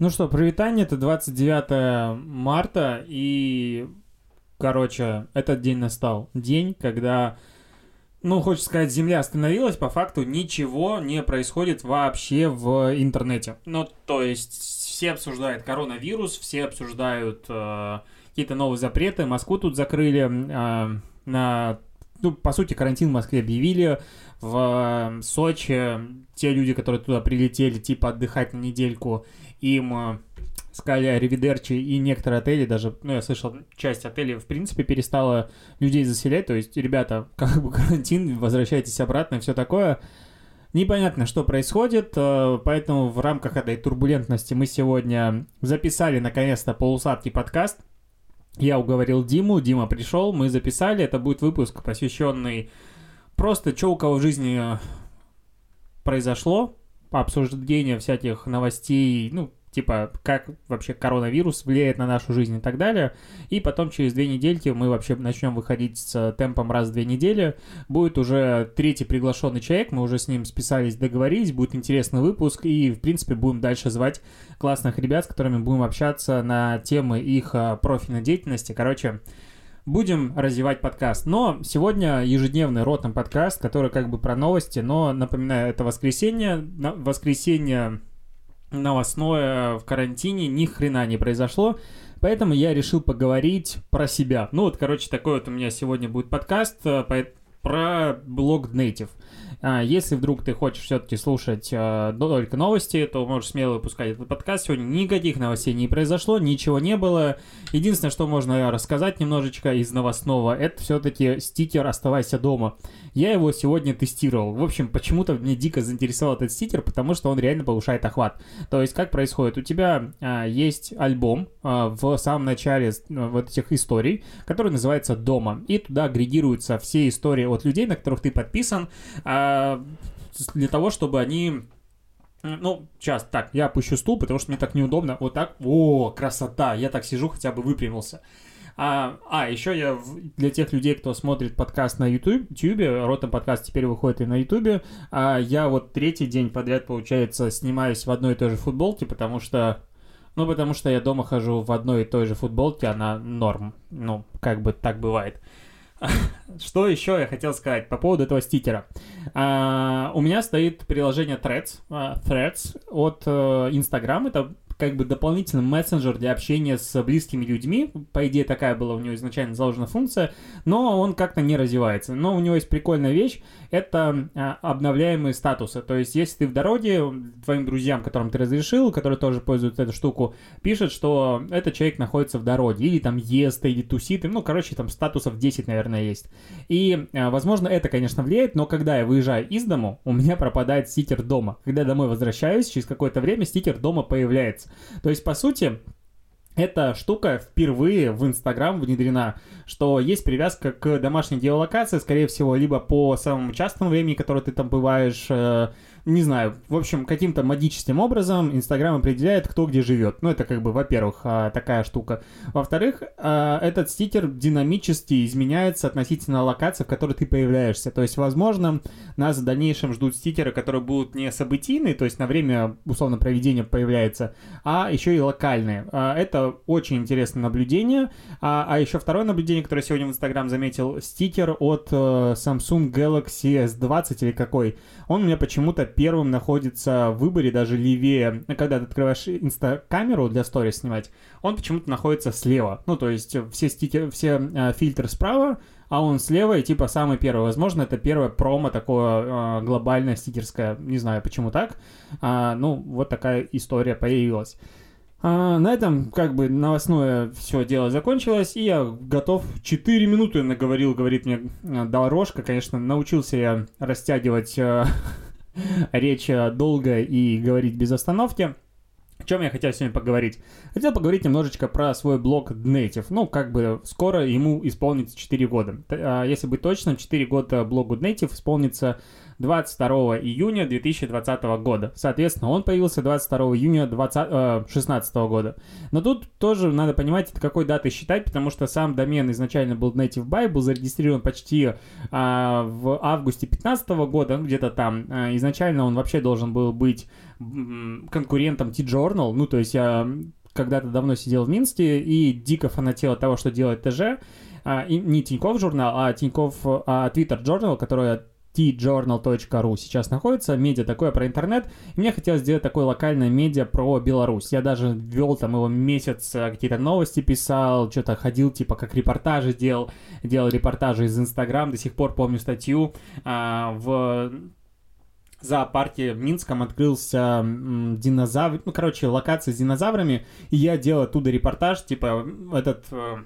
Ну что, привитание, это 29 марта, и, короче, этот день настал. День, когда, ну, хочется сказать, Земля остановилась, по факту ничего не происходит вообще в интернете. Ну, то есть, все обсуждают коронавирус, все обсуждают э, какие-то новые запреты, Москву тут закрыли, э, на, ну, по сути, карантин в Москве объявили, в Сочи те люди, которые туда прилетели, типа, отдыхать на недельку, им э, сказали Ривидерчи и некоторые отели даже, ну, я слышал, часть отелей, в принципе, перестала людей заселять, то есть, ребята, как бы карантин, возвращайтесь обратно и все такое. Непонятно, что происходит, э, поэтому в рамках этой турбулентности мы сегодня записали, наконец-то, полусадкий подкаст. Я уговорил Диму, Дима пришел, мы записали, это будет выпуск, посвященный просто, что у кого в жизни произошло, обсуждение всяких новостей, ну, типа, как вообще коронавирус влияет на нашу жизнь и так далее. И потом через две недельки мы вообще начнем выходить с темпом раз в две недели. Будет уже третий приглашенный человек, мы уже с ним списались, договорились, будет интересный выпуск, и, в принципе, будем дальше звать классных ребят, с которыми будем общаться на темы их а, профильной деятельности. Короче, будем развивать подкаст. Но сегодня ежедневный ротом подкаст, который как бы про новости, но, напоминаю, это воскресенье. Воскресенье новостное в карантине ни хрена не произошло. Поэтому я решил поговорить про себя. Ну вот, короче, такой вот у меня сегодня будет подкаст э, про блог Native. А, если вдруг ты хочешь все-таки слушать а, только новости, то можешь смело выпускать этот подкаст. Сегодня никаких новостей не произошло, ничего не было. Единственное, что можно рассказать немножечко из новостного, это все-таки стикер «Оставайся дома». Я его сегодня тестировал. В общем, почему-то мне дико заинтересовал этот стикер, потому что он реально повышает охват. То есть, как происходит? У тебя а, есть альбом в самом начале вот этих историй, который называется «Дома». И туда агрегируются все истории от людей, на которых ты подписан, а, для того, чтобы они ну, сейчас, так, я опущу стул, потому что мне так неудобно. Вот так, о, красота, я так сижу, хотя бы выпрямился. А, а еще я для тех людей, кто смотрит подкаст на YouTube, YouTube Ротом подкаст теперь выходит и на YouTube, а я вот третий день подряд, получается, снимаюсь в одной и той же футболке, потому что ну, потому что я дома хожу в одной и той же футболке, она норм. Ну, как бы так бывает. Что еще я хотел сказать по поводу этого стикера? А, у меня стоит приложение Threads, uh, Threads от uh, Instagram. Это как бы дополнительный мессенджер для общения с близкими людьми. По идее, такая была у него изначально заложена функция, но он как-то не развивается. Но у него есть прикольная вещь, это а, обновляемые статусы. То есть, если ты в дороге, твоим друзьям, которым ты разрешил, которые тоже пользуются эту штуку, пишет, что этот человек находится в дороге, или там ест, или тусит, ну, короче, там статусов 10, наверное, есть. И, а, возможно, это, конечно, влияет, но когда я выезжаю из дому, у меня пропадает стикер дома. Когда я домой возвращаюсь, через какое-то время стикер дома появляется. То есть, по сути, эта штука впервые в Инстаграм внедрена, что есть привязка к домашней геолокации, скорее всего, либо по самому частному времени, которое ты там бываешь, э, не знаю, в общем, каким-то магическим образом Инстаграм определяет, кто где живет. Ну, это как бы, во-первых, а, такая штука. Во-вторых, а, этот стикер динамически изменяется относительно локации, в которой ты появляешься. То есть, возможно, нас в дальнейшем ждут стикеры, которые будут не событийные, то есть на время, условно, проведения появляется, а еще и локальные. А, это очень интересное наблюдение. А еще второе наблюдение, которое сегодня в Инстаграм заметил, стикер от э, Samsung Galaxy S20 или какой. Он у меня почему-то первым находится в выборе, даже левее, когда ты открываешь инста-камеру для сторис снимать, он почему-то находится слева. Ну, то есть все, стикер, все э, фильтры справа, а он слева, и типа самый первый. Возможно, это первое промо такое э, глобальное стикерское, не знаю почему так. А, ну, вот такая история появилась. А, на этом как бы новостное все дело закончилось, и я готов. 4 минуты наговорил, говорит мне э, дорожка. Конечно, научился я растягивать э, речь э, долго и говорить без остановки. О чем я хотел сегодня поговорить? Хотел поговорить немножечко про свой блог Native. Ну, как бы скоро ему исполнится 4 года. А, если быть точным, 4 года блогу Native исполнится 22 июня 2020 года. Соответственно, он появился 22 июня 2016 э, года. Но тут тоже надо понимать, от какой даты считать, потому что сам домен изначально был Native Buy, был зарегистрирован почти а, в августе 2015 года, ну, где-то там. А, изначально он вообще должен был быть конкурентом T-Journal, ну, то есть я когда-то давно сидел в Минске и дико фанател от того, что делает ТЖ, а, и не Тиньков журнал, а Тиньков, а Twitter Journal, который tjournal.ru сейчас находится, медиа такое про интернет. И мне хотелось сделать такое локальное медиа про Беларусь. Я даже вел там его месяц, а, какие-то новости писал, что-то ходил, типа, как репортажи делал, делал репортажи из Инстаграм, до сих пор помню статью а, в зоопарке в Минском открылся динозавр, ну, короче, локация с динозаврами, и я делал оттуда репортаж, типа, этот э,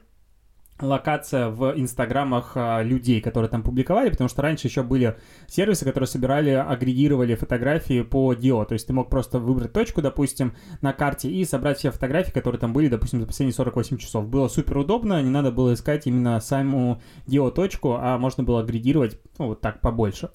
локация в инстаграмах а, людей, которые там публиковали, потому что раньше еще были сервисы, которые собирали, агрегировали фотографии по гео, то есть ты мог просто выбрать точку, допустим, на карте и собрать все фотографии, которые там были, допустим, за последние 48 часов. Было супер удобно, не надо было искать именно саму гео-точку, а можно было агрегировать, ну, вот так побольше.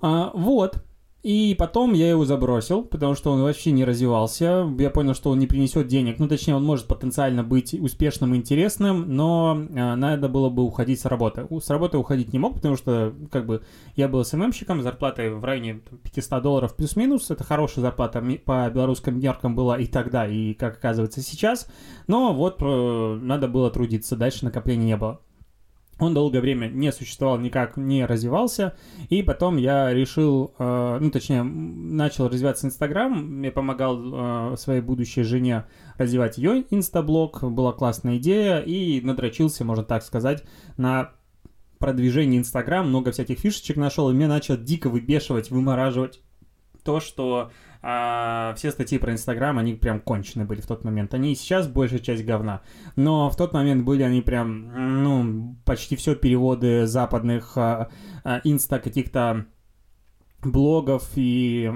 А, вот, и потом я его забросил, потому что он вообще не развивался. Я понял, что он не принесет денег. Ну, точнее, он может потенциально быть успешным и интересным, но э, надо было бы уходить с работы. С работы уходить не мог, потому что, как бы, я был СММщиком, зарплатой в районе 500 долларов плюс-минус. Это хорошая зарплата по белорусским меркам была и тогда, и, как оказывается, сейчас. Но вот э, надо было трудиться, дальше накопления не было. Он долгое время не существовал, никак не развивался, и потом я решил, э, ну, точнее, начал развиваться Инстаграм, я помогал э, своей будущей жене развивать ее инстаблог, была классная идея, и надрочился, можно так сказать, на продвижение Инстаграм, много всяких фишечек нашел, и меня начал дико выбешивать, вымораживать то, что а все статьи про Инстаграм, они прям кончены были в тот момент. Они и сейчас большая часть говна. Но в тот момент были они прям, ну, почти все переводы западных а, а, каких-то блогов и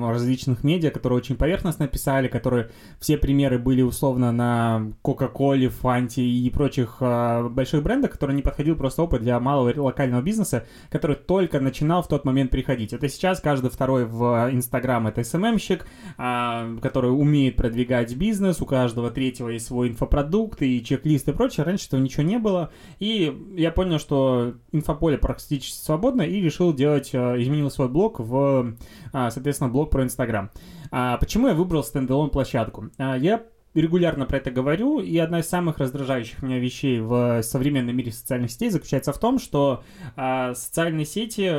различных медиа, которые очень поверхностно писали, которые все примеры были условно на Кока-Коле, Фанте и прочих э, больших брендах, которые не подходил просто опыт для малого локального бизнеса, который только начинал в тот момент приходить. Это сейчас каждый второй в Инстаграм это СММщик, э, который умеет продвигать бизнес, у каждого третьего есть свой инфопродукт и чек-лист и прочее. Раньше этого ничего не было, и я понял, что инфополе практически свободно, и решил делать, э, изменил свой блог блог в, а, соответственно, блог про Инстаграм. А, почему я выбрал стендалон площадку? А, я регулярно про это говорю, и одна из самых раздражающих меня вещей в современном мире социальных сетей заключается в том, что э, социальные сети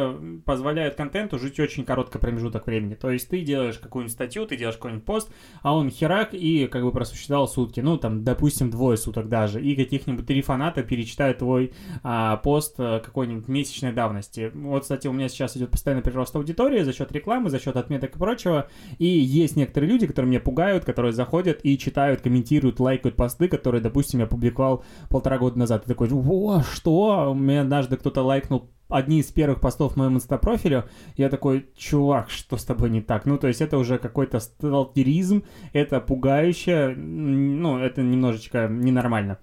позволяют контенту жить очень короткий промежуток времени. То есть ты делаешь какую-нибудь статью, ты делаешь какой-нибудь пост, а он херак и как бы просуществовал сутки, ну там, допустим, двое суток даже, и каких-нибудь три фаната перечитают твой а, пост э, какой-нибудь месячной давности. Вот, кстати, у меня сейчас идет постоянный прирост аудитории за счет рекламы, за счет отметок и прочего, и есть некоторые люди, которые меня пугают, которые заходят и читают читают, комментируют, лайкают посты, которые, допустим, я публиковал полтора года назад. Ты такой, о, что? Меня однажды кто-то лайкнул одни из первых постов в моем инстапрофиле, я такой, чувак, что с тобой не так? Ну, то есть это уже какой-то сталкеризм, это пугающе, ну, это немножечко ненормально.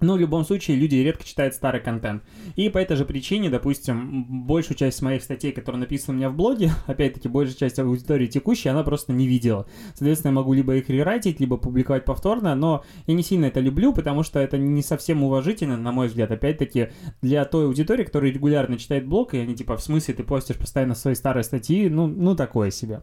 Но в любом случае люди редко читают старый контент. И по этой же причине, допустим, большую часть моих статей, которые написаны у меня в блоге, опять-таки большая часть аудитории текущей, она просто не видела. Соответственно, я могу либо их рерайтить, либо публиковать повторно, но я не сильно это люблю, потому что это не совсем уважительно, на мой взгляд. Опять-таки, для той аудитории, которая регулярно читает блог, и они типа, в смысле, ты постишь постоянно свои старые статьи, ну, ну такое себе.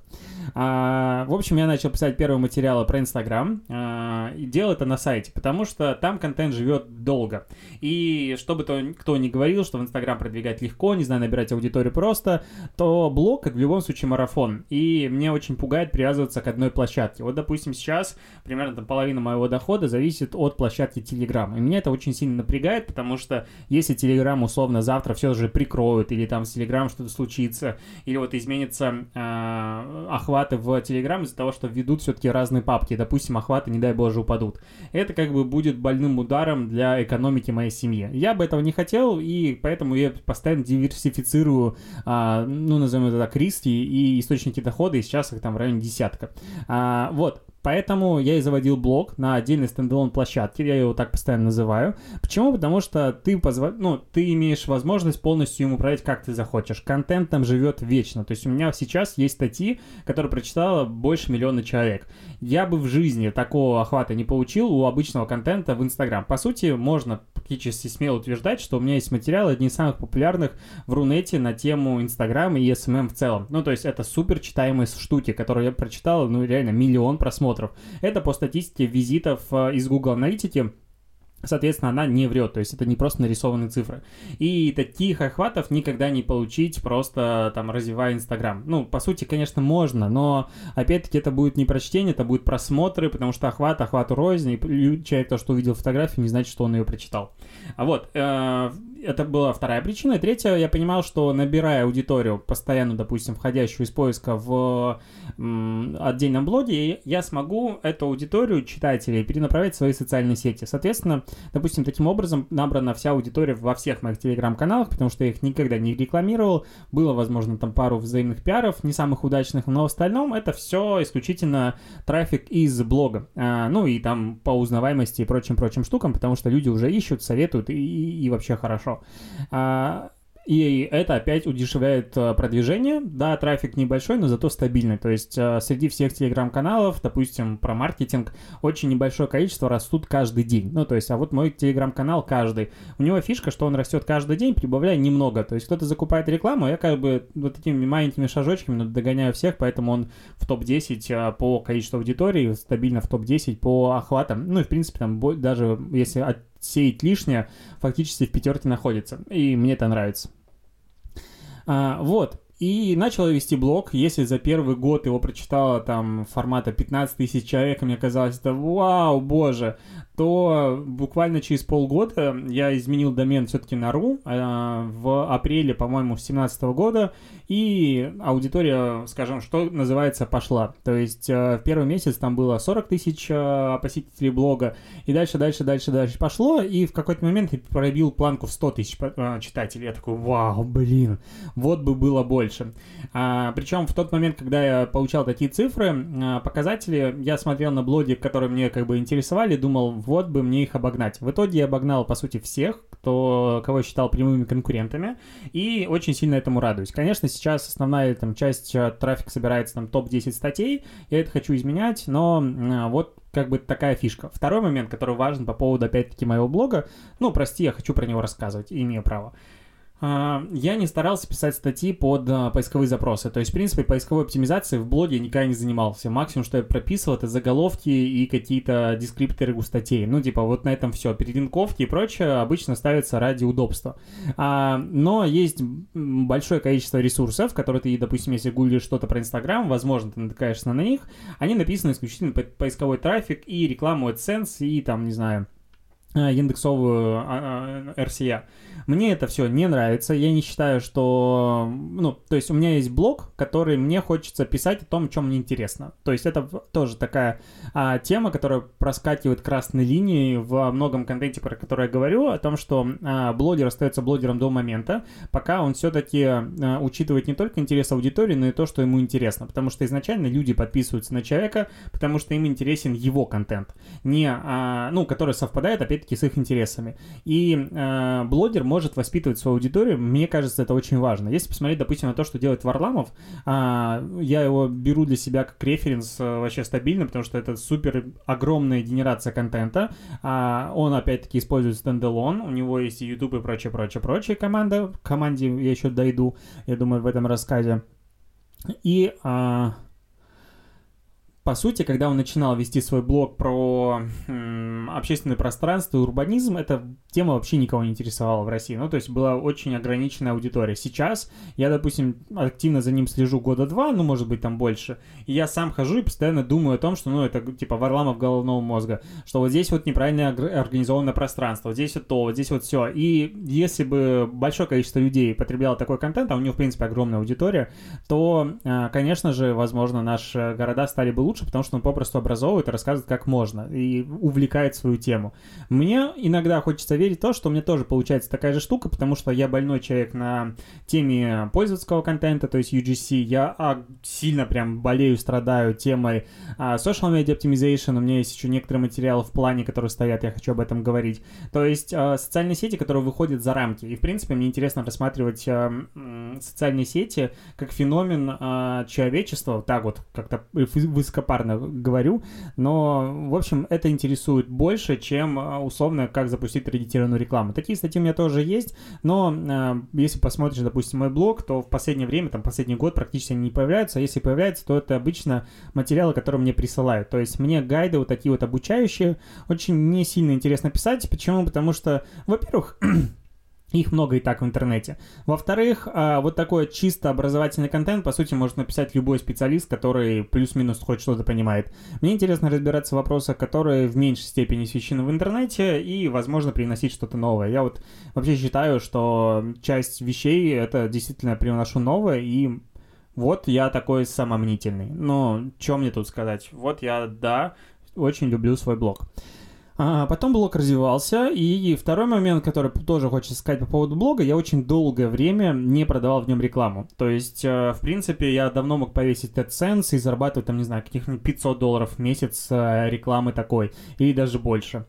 А, в общем, я начал писать первые материалы про Инстаграм, а, и делал это на сайте, потому что там контент живет долго. И чтобы то, кто не говорил, что в Инстаграм продвигать легко, не знаю, набирать аудиторию просто, то блог это в любом случае марафон. И мне очень пугает привязываться к одной площадке. Вот, допустим, сейчас примерно там, половина моего дохода зависит от площадки Telegram. И меня это очень сильно напрягает, потому что если Telegram условно завтра все же прикроют, или там с Telegram что-то случится, или вот изменится э, охваты в Telegram из-за того, что введут все-таки разные папки, допустим, охваты, не дай боже, упадут. Это как бы будет больным ударом для для экономики моей семьи. Я бы этого не хотел, и поэтому я постоянно диверсифицирую, а, ну, назовем это так, риски и источники дохода, и сейчас их там в районе десятка. А, вот, Поэтому я и заводил блог на отдельной стендалон площадке, я его так постоянно называю. Почему? Потому что ты, позв... ну, ты имеешь возможность полностью ему управлять, как ты захочешь. Контент там живет вечно. То есть у меня сейчас есть статьи, которые прочитало больше миллиона человек. Я бы в жизни такого охвата не получил у обычного контента в Инстаграм. По сути, можно практически смело утверждать, что у меня есть материалы, одни из самых популярных в Рунете на тему Инстаграм и СММ в целом. Ну, то есть это супер читаемые штуки, которые я прочитал, ну, реально миллион просмотров. Это по статистике визитов э, из Google Аналитики Соответственно, она не врет, то есть это не просто нарисованные цифры. И таких охватов никогда не получить, просто там развивая Инстаграм. Ну, по сути, конечно, можно, но опять-таки это будет не прочтение, это будет просмотры, потому что охват, охват рознь, и человек то, что увидел фотографию, не значит, что он ее прочитал. А вот, э, это была вторая причина. И третья, я понимал, что набирая аудиторию, постоянно, допустим, входящую из поиска в м, отдельном блоге, я смогу эту аудиторию читателей перенаправлять в свои социальные сети. Соответственно, допустим, таким образом набрана вся аудитория во всех моих телеграм-каналах, потому что я их никогда не рекламировал. Было, возможно, там пару взаимных пиаров, не самых удачных, но в остальном это все исключительно трафик из блога. А, ну и там по узнаваемости и прочим-прочим штукам, потому что люди уже ищут, советуют и, и, и вообще хорошо. А, и это опять удешевляет э, продвижение. Да, трафик небольшой, но зато стабильный. То есть э, среди всех телеграм-каналов, допустим, про маркетинг, очень небольшое количество растут каждый день. Ну, то есть, а вот мой телеграм-канал каждый. У него фишка, что он растет каждый день, прибавляя немного. То есть кто-то закупает рекламу, я как бы вот этими маленькими шажочками догоняю всех, поэтому он в топ-10 э, по количеству аудитории, стабильно в топ-10 по охватам. Ну и, в принципе, там даже если отсеять лишнее, фактически в пятерке находится. И мне это нравится. А, вот. И начал вести блог. Если за первый год его прочитало там формата 15 тысяч человек, мне казалось, это вау, боже, то буквально через полгода я изменил домен все-таки на ру э, в апреле, по-моему, 2017 года, и аудитория, скажем, что называется, пошла. То есть э, в первый месяц там было 40 тысяч э, посетителей блога, и дальше, дальше, дальше, дальше пошло, и в какой-то момент я пробил планку в 100 тысяч читателей. Я такой, вау, блин, вот бы было больше. А, причем в тот момент, когда я получал такие цифры, показатели, я смотрел на блоги, которые мне как бы интересовали, думал, вот бы мне их обогнать. В итоге я обогнал, по сути, всех, кто, кого считал прямыми конкурентами, и очень сильно этому радуюсь. Конечно, сейчас основная там, часть э, трафика собирается там топ-10 статей, я это хочу изменять, но э, вот как бы такая фишка. Второй момент, который важен по поводу, опять-таки, моего блога, ну, прости, я хочу про него рассказывать, имею право. Я не старался писать статьи под а, поисковые запросы. То есть, в принципе, поисковой оптимизацией в блоге я никогда не занимался. Максимум, что я прописывал, это заголовки и какие-то дескрипторы у статей. Ну, типа, вот на этом все. Перелинковки и прочее обычно ставятся ради удобства. А, но есть большое количество ресурсов, которые ты, допустим, если гуглишь что-то про Инстаграм, возможно, ты натыкаешься на них. Они написаны исключительно под поисковой трафик и рекламу AdSense и там, не знаю, а, индексовую RCA. Мне это все не нравится. Я не считаю, что... Ну, то есть у меня есть блог, который мне хочется писать о том, о чем мне интересно. То есть это тоже такая а, тема, которая проскакивает красной линией в многом контенте, про который я говорю, о том, что а, блогер остается блогером до момента, пока он все-таки а, учитывает не только интерес аудитории, но и то, что ему интересно. Потому что изначально люди подписываются на человека, потому что им интересен его контент. Не, а, ну, который совпадает, опять-таки, с их интересами. И а, блогер может воспитывать свою аудиторию, мне кажется, это очень важно. Если посмотреть, допустим, на то, что делает Варламов, а, я его беру для себя как референс а, вообще стабильно, потому что это супер огромная генерация контента. А, он, опять-таки, использует стендалон, у него есть и YouTube и прочее, прочее, прочее команда. К команде я еще дойду, я думаю, в этом рассказе. И... А, по сути, когда он начинал вести свой блог про м, общественное пространство и урбанизм, эта тема вообще никого не интересовала в России. Ну, то есть была очень ограниченная аудитория. Сейчас я, допустим, активно за ним слежу года два, ну, может быть, там больше. И я сам хожу и постоянно думаю о том, что, ну, это типа Варламов головного мозга, что вот здесь вот неправильно организованное пространство, вот здесь вот то, вот здесь вот все. И если бы большое количество людей потребляло такой контент, а у него, в принципе, огромная аудитория, то, а, конечно же, возможно, наши города стали бы лучше лучше, потому что он попросту образовывает и рассказывает, как можно. И увлекает свою тему. Мне иногда хочется верить в то, что у меня тоже получается такая же штука, потому что я больной человек на теме пользовательского контента, то есть UGC. Я а, сильно прям болею, страдаю темой а, social media optimization. У меня есть еще некоторые материалы в плане, которые стоят, я хочу об этом говорить. То есть а, социальные сети, которые выходят за рамки. И, в принципе, мне интересно рассматривать а, социальные сети как феномен а, человечества, так вот как-то высокопарно говорю, но, в общем, это интересует больше, чем а, условно, как запустить таргетированную рекламу. Такие статьи у меня тоже есть, но а, если посмотришь, допустим, мой блог, то в последнее время, там, последний год практически они не появляются, а если появляются, то это обычно материалы, которые мне присылают. То есть мне гайды вот такие вот обучающие очень не сильно интересно писать. Почему? Потому что, во-первых, их много и так в интернете. Во-вторых, а, вот такой чисто образовательный контент, по сути, может написать любой специалист, который плюс-минус хоть что-то понимает. Мне интересно разбираться в вопросах, которые в меньшей степени освещены в интернете и, возможно, приносить что-то новое. Я вот вообще считаю, что часть вещей это действительно приношу новое, и вот я такой самомнительный. Но что мне тут сказать? Вот я, да, очень люблю свой блог. А потом блог развивался, и второй момент, который тоже хочется сказать по поводу блога, я очень долгое время не продавал в нем рекламу. То есть, э, в принципе, я давно мог повесить AdSense и зарабатывать, там, не знаю, каких-нибудь 500 долларов в месяц э, рекламы такой, или даже больше.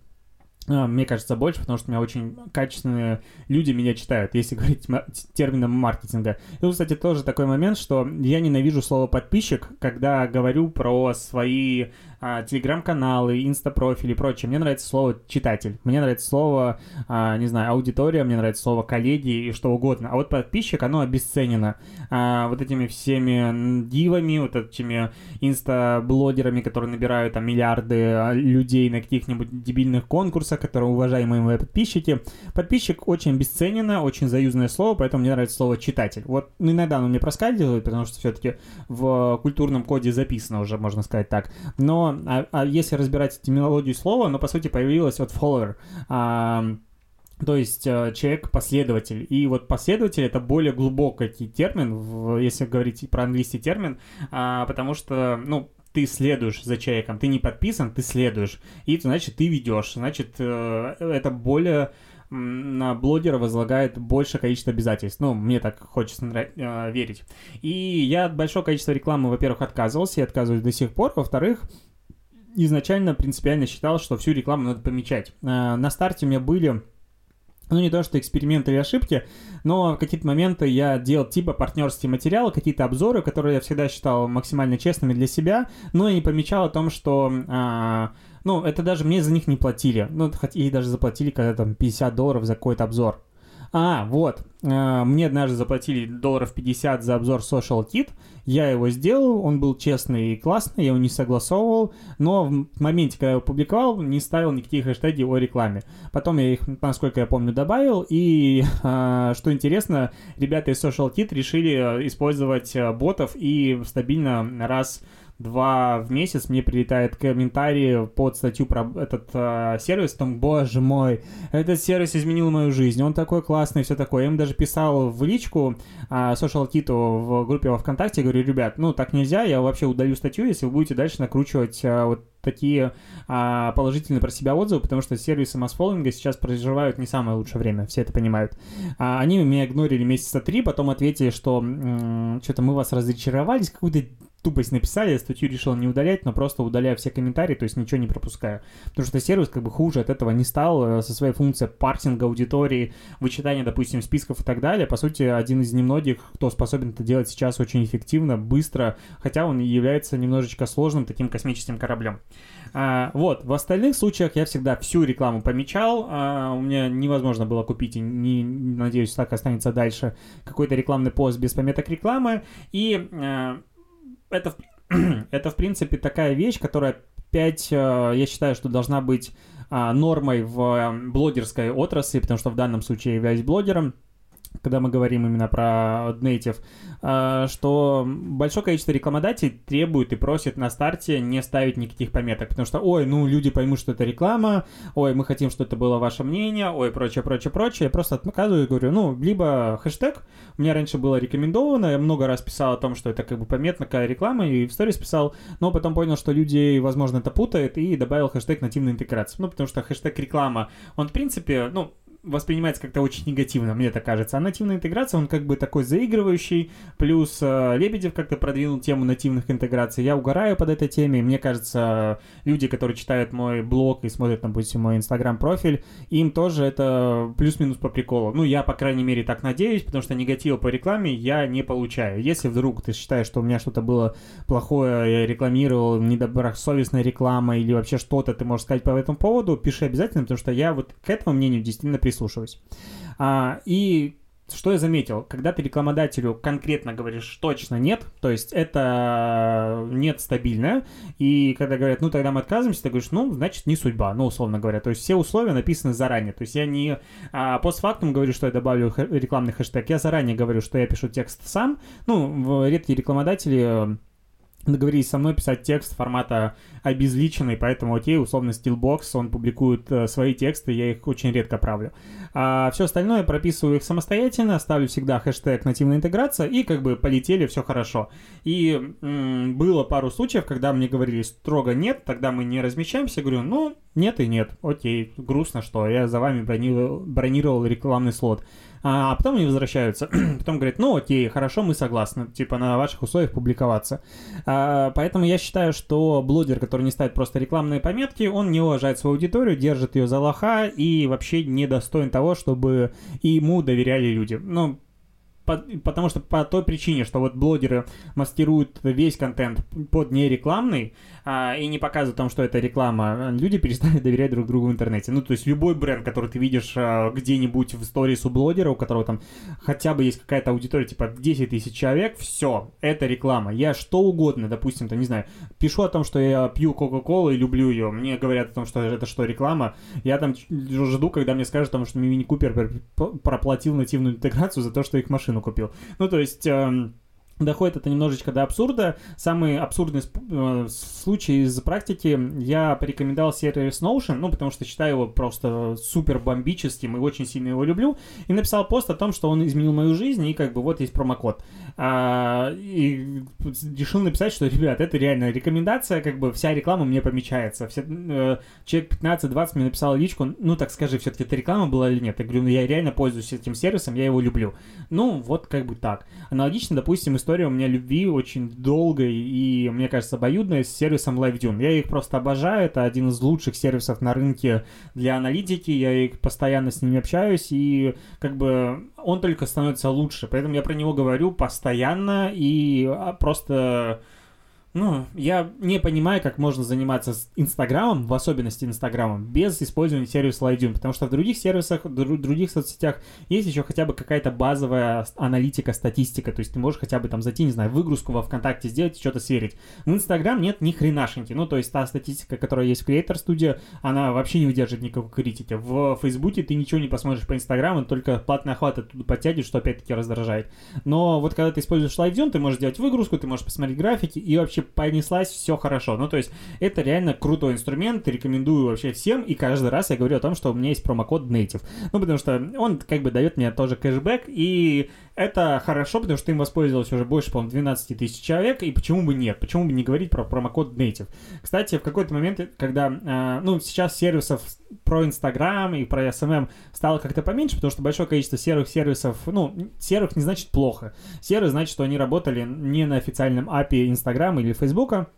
А, мне кажется, больше, потому что у меня очень качественные люди меня читают, если говорить термином маркетинга. И, кстати, тоже такой момент, что я ненавижу слово «подписчик», когда говорю про свои а, телеграм-каналы, инстапрофили и прочее. Мне нравится слово «читатель», мне нравится слово, а, не знаю, «аудитория», мне нравится слово «коллеги» и что угодно. А вот подписчик, оно обесценено. А, вот этими всеми дивами, вот этими инста-блогерами, которые набирают там миллиарды людей на каких-нибудь дебильных конкурсах, которые уважаемые мои подписчики. Подписчик очень обесценено, очень заюзанное слово, поэтому мне нравится слово «читатель». Вот ну, иногда оно мне проскальзывает, потому что все-таки в культурном коде записано уже, можно сказать так. Но а, а если разбирать терминологию слова, оно, по сути, появилось от follower. А, то есть э, человек последователь. И вот последователь это более глубокий термин, если говорить про английский термин, а, потому что, ну, ты следуешь за человеком, ты не подписан, ты следуешь. И значит, ты ведешь. Значит, э, это более на блогера возлагает большее количество обязательств. Ну, мне так хочется. Э, верить. И я от большого количества рекламы, во-первых, отказывался и отказываюсь до сих пор. Во-вторых, изначально принципиально считал, что всю рекламу надо помечать. Э, на старте у меня были ну, не то, что эксперименты или ошибки, но в какие-то моменты я делал типа партнерские материалы, какие-то обзоры, которые я всегда считал максимально честными для себя, но и не помечал о том, что, а, ну, это даже мне за них не платили. Ну, хотя и даже заплатили когда там 50 долларов за какой-то обзор. А, вот. А, мне однажды заплатили долларов 50 за обзор Social Kit. Я его сделал, он был честный и классный, я его не согласовывал, но в моменте, когда я его публиковал, не ставил никаких хэштеги о рекламе. Потом я их, насколько я помню, добавил, и а, что интересно, ребята из Social Kit решили использовать а, ботов и стабильно раз два в месяц мне прилетает комментарий под статью про этот э, сервис, там, боже мой, этот сервис изменил мою жизнь, он такой классный, все такое. Я им даже писал в личку э, Social Kit в группе во ВКонтакте, говорю, ребят, ну так нельзя, я вообще удалю статью, если вы будете дальше накручивать э, вот такие а, положительные про себя отзывы, потому что сервисы масс-фоллинга сейчас проживают не самое лучшее время, все это понимают. А, они меня игнорили месяца три, потом ответили, что что-то мы вас разочаровались, какую-то тупость написали, я статью решил не удалять, но просто удаляю все комментарии, то есть ничего не пропускаю. Потому что сервис как бы хуже от этого не стал, э, со своей функцией парсинга аудитории, вычитания, допустим, списков и так далее. По сути, один из немногих, кто способен это делать сейчас очень эффективно, быстро, хотя он является немножечко сложным таким космическим кораблем. А, вот, в остальных случаях я всегда всю рекламу помечал, а, у меня невозможно было купить, и не, надеюсь, так останется дальше, какой-то рекламный пост без пометок рекламы, и а, это, это, в принципе, такая вещь, которая опять, э, я считаю, что должна быть а, нормой в э, блогерской отрасли, потому что в данном случае я являюсь блогером. Когда мы говорим именно про native, а, что большое количество рекламодателей требует и просит на старте не ставить никаких пометок, потому что, ой, ну люди поймут, что это реклама, ой, мы хотим, чтобы это было ваше мнение, ой, прочее, прочее, прочее. Я просто отказываю и говорю, ну, либо хэштег, у меня раньше было рекомендовано, я много раз писал о том, что это как бы пометная реклама, и в сторис писал, но потом понял, что люди, возможно, это путают, и добавил хэштег нативная интеграция. Ну, потому что хэштег реклама, он, в принципе, ну, воспринимается как-то очень негативно, мне так кажется. А нативная интеграция, он как бы такой заигрывающий, плюс э, Лебедев как-то продвинул тему нативных интеграций. Я угораю под этой теме, мне кажется, люди, которые читают мой блог и смотрят, допустим, мой инстаграм-профиль, им тоже это плюс-минус по приколу. Ну, я, по крайней мере, так надеюсь, потому что негатива по рекламе я не получаю. Если вдруг ты считаешь, что у меня что-то было плохое, я рекламировал, недобросовестная реклама или вообще что-то ты можешь сказать по этому поводу, пиши обязательно, потому что я вот к этому мнению действительно прислушиваюсь. А, и что я заметил, когда ты рекламодателю конкретно говоришь точно нет, то есть это нет стабильное, и когда говорят, ну тогда мы отказываемся, ты говоришь, ну значит не судьба, ну условно говоря, то есть все условия написаны заранее, то есть я не а, постфактум говорю, что я добавлю рекламный хэштег, я заранее говорю, что я пишу текст сам, ну редкие рекламодатели договорились со мной писать текст формата обезличенный, поэтому окей, условно Steelbox, он публикует э, свои тексты, я их очень редко правлю. А все остальное прописываю их самостоятельно, ставлю всегда хэштег нативная интеграция, и как бы полетели, все хорошо. И м- было пару случаев, когда мне говорили строго нет, тогда мы не размещаемся, говорю, ну, нет и нет, окей, грустно, что я за вами бронировал, бронировал рекламный слот. А, а потом они возвращаются. потом говорят, ну окей, хорошо, мы согласны, типа на ваших условиях публиковаться. А, поэтому я считаю, что блогер, который не ставит просто рекламные пометки, он не уважает свою аудиторию, держит ее за лоха и вообще не достоин того, чтобы ему доверяли люди. Ну, потому что по той причине, что вот блогеры мастеруют весь контент под нерекламный а, и не показывают там, что это реклама, люди перестали доверять друг другу в интернете. Ну, то есть любой бренд, который ты видишь а, где-нибудь в сторис у блогера, у которого там хотя бы есть какая-то аудитория, типа 10 тысяч человек, все, это реклама. Я что угодно, допустим, то не знаю, пишу о том, что я пью Кока-Колу и люблю ее, мне говорят о том, что это что, реклама, я там жду, когда мне скажут, там, что Мини Купер проплатил нативную интеграцию за то, что их машину машину купил. Ну, то есть... Эм, доходит это немножечко до абсурда. Самый абсурдный э, случай из практики я порекомендовал сервис Notion, ну, потому что считаю его просто супер бомбическим и очень сильно его люблю, и написал пост о том, что он изменил мою жизнь, и как бы вот есть промокод. А, и решил написать, что, ребят, это реально рекомендация, как бы вся реклама мне помечается. Все, э, человек 15-20 мне написал личку, ну, так скажи, все-таки это реклама была или нет? Я говорю, ну, я реально пользуюсь этим сервисом, я его люблю. Ну, вот как бы так. Аналогично, допустим, история у меня любви очень долгой и, мне кажется, обоюдная с сервисом LiveDune. Я их просто обожаю, это один из лучших сервисов на рынке для аналитики, я их постоянно с ними общаюсь, и как бы он только становится лучше, поэтому я про него говорю постоянно и а, просто ну, я не понимаю, как можно заниматься Инстаграмом, в особенности Инстаграмом, без использования сервиса Lightroom, потому что в других сервисах, в других соцсетях есть еще хотя бы какая-то базовая аналитика, статистика, то есть ты можешь хотя бы там зайти, не знаю, выгрузку во ВКонтакте сделать, что-то сверить. В Инстаграм нет ни хренашеньки, ну, то есть та статистика, которая есть в Creator Studio, она вообще не выдержит никакой критики. В Фейсбуке ты ничего не посмотришь по Инстаграму, только платный охват оттуда подтягивает, что опять-таки раздражает. Но вот когда ты используешь Lightroom, ты можешь делать выгрузку, ты можешь посмотреть графики и вообще вообще понеслась, все хорошо. Ну, то есть, это реально крутой инструмент, рекомендую вообще всем, и каждый раз я говорю о том, что у меня есть промокод Native. Ну, потому что он как бы дает мне тоже кэшбэк, и это хорошо, потому что им воспользовалось уже больше, по-моему, 12 тысяч человек, и почему бы нет? Почему бы не говорить про промокод Native? Кстати, в какой-то момент, когда, э, ну, сейчас сервисов про Инстаграм и про SMM стало как-то поменьше, потому что большое количество серых сервисов, ну, серых не значит плохо. Серые значит, что они работали не на официальном API Инстаграма или Фейсбука,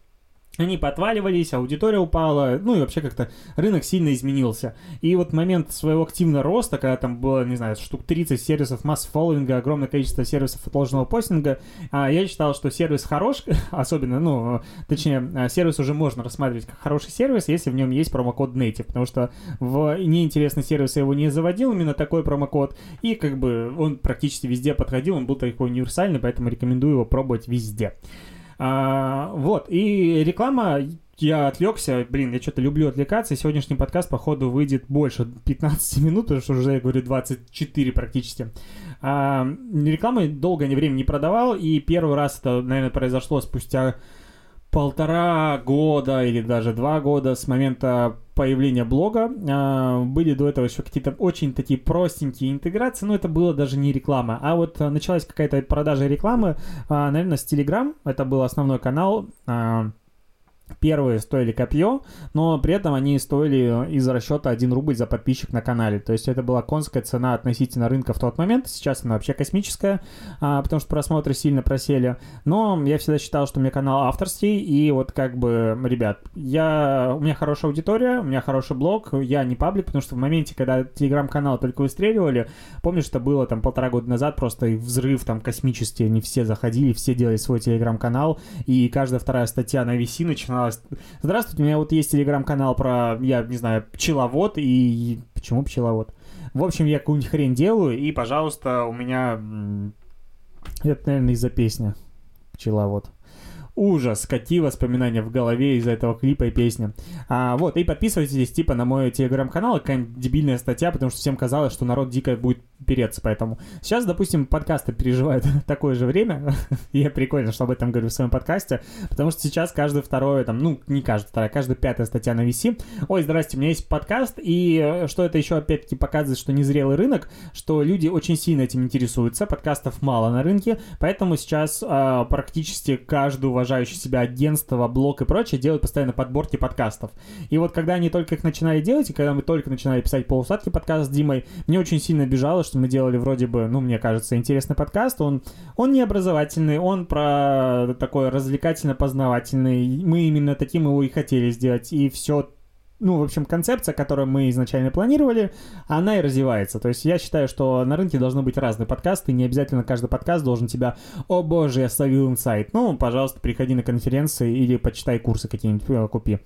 они подваливались, аудитория упала, ну и вообще как-то рынок сильно изменился. И вот момент своего активного роста, когда там было, не знаю, штук 30 сервисов масс-фолловинга, огромное количество сервисов отложенного постинга, а, я считал, что сервис хорош, особенно, ну, точнее, а, сервис уже можно рассматривать как хороший сервис, если в нем есть промокод Native, потому что в неинтересный сервис я его не заводил, именно такой промокод, и как бы он практически везде подходил, он был такой универсальный, поэтому рекомендую его пробовать везде. А, вот, и реклама я отвлекся, блин, я что-то люблю отвлекаться, сегодняшний подкаст, походу, выйдет больше 15 минут, потому что уже, я говорю, 24 практически. А, рекламы долгое время не продавал, и первый раз это, наверное, произошло спустя полтора года или даже два года с момента появления блога. А, были до этого еще какие-то очень такие простенькие интеграции, но это было даже не реклама. А вот началась какая-то продажа рекламы, а, наверное, с Telegram. Это был основной канал. Первые стоили копье, но при этом они стоили из расчета 1 рубль за подписчик на канале. То есть это была конская цена относительно рынка в тот момент. Сейчас она вообще космическая, а, потому что просмотры сильно просели. Но я всегда считал, что у меня канал авторский. И вот как бы, ребят, я, у меня хорошая аудитория, у меня хороший блог. Я не паблик, потому что в моменте, когда телеграм-канал только выстреливали, помнишь, что было там полтора года назад просто взрыв там космический. Они все заходили, все делали свой телеграм-канал. И каждая вторая статья на VC начинала Здравствуйте, у меня вот есть телеграм-канал про, я не знаю, пчеловод и... Почему пчеловод? В общем, я какую-нибудь хрень делаю, и, пожалуйста, у меня... Это, наверное, из-за песни. Пчеловод ужас, какие воспоминания в голове из-за этого клипа и песни. А, вот, и подписывайтесь, типа, на мой телеграм-канал, какая-нибудь дебильная статья, потому что всем казалось, что народ дико будет переться, поэтому. Сейчас, допустим, подкасты переживают такое же время, и я прикольно, что об этом говорю в своем подкасте, потому что сейчас каждый второй, там, ну, не каждый второй, а каждая пятая статья на VC. Ой, здрасте, у меня есть подкаст, и э, что это еще, опять-таки, показывает, что незрелый рынок, что люди очень сильно этим интересуются, подкастов мало на рынке, поэтому сейчас а, практически каждый уважающий себя агентство, блог и прочее делают постоянно подборки подкастов. И вот когда они только их начинали делать, и когда мы только начинали писать полусладкий подкаст с Димой, мне очень сильно обижало, что мы делали вроде бы, ну, мне кажется, интересный подкаст. Он, он не образовательный, он про такой развлекательно-познавательный. Мы именно таким его и хотели сделать. И все ну, в общем, концепция, которую мы изначально планировали, она и развивается. То есть я считаю, что на рынке должны быть разные подкасты, не обязательно каждый подкаст должен тебя «О боже, я словил инсайт». Ну, пожалуйста, приходи на конференции или почитай курсы какие-нибудь, э, купи.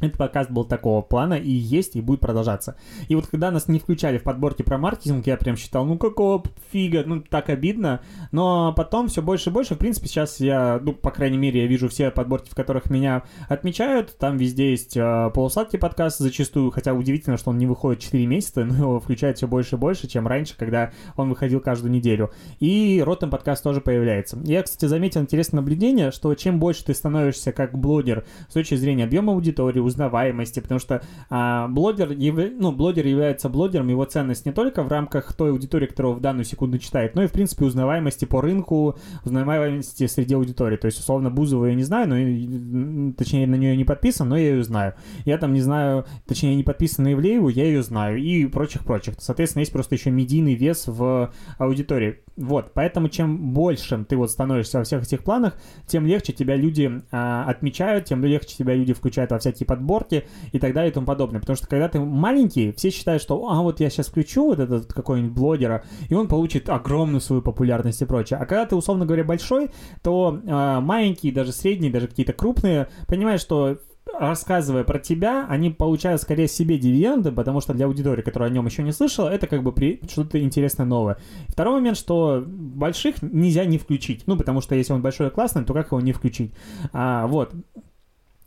Этот подкаст был такого плана и есть, и будет продолжаться. И вот когда нас не включали в подборки про маркетинг, я прям считал, ну какого фига, ну так обидно. Но потом все больше и больше, в принципе, сейчас я, ну, по крайней мере, я вижу все подборки, в которых меня отмечают. Там везде есть э, полусладкий подкаст зачастую, хотя удивительно, что он не выходит 4 месяца, но его включают все больше и больше, чем раньше, когда он выходил каждую неделю. И Ротом подкаст тоже появляется. Я, кстати, заметил интересное наблюдение, что чем больше ты становишься как блогер с точки зрения объема аудитории, узнаваемости, потому что а, блогер, яв... ну, блогер является блогером, его ценность не только в рамках той аудитории, которую в данную секунду читает, но и, в принципе, узнаваемости по рынку, узнаваемости среди аудитории. То есть, условно, Бузову я не знаю, но, точнее, на нее не подписан, но я ее знаю. Я там не знаю, точнее, не подписан на Ивлееву, я ее знаю, и прочих-прочих. Соответственно, есть просто еще медийный вес в аудитории. Вот, поэтому чем больше ты вот становишься во всех этих планах, тем легче тебя люди а, отмечают, тем легче тебя люди включают во всякие подборки и так далее и тому подобное. Потому что когда ты маленький, все считают, что а вот я сейчас включу вот этот какой-нибудь блогера, и он получит огромную свою популярность и прочее. А когда ты, условно говоря, большой, то а, маленькие, даже средние, даже какие-то крупные, понимаешь, что рассказывая про тебя, они получают скорее себе дивиденды, потому что для аудитории, которая о нем еще не слышала, это как бы при... что-то интересное новое. Второй момент, что больших нельзя не включить. Ну, потому что если он большой и классный, то как его не включить? А, вот.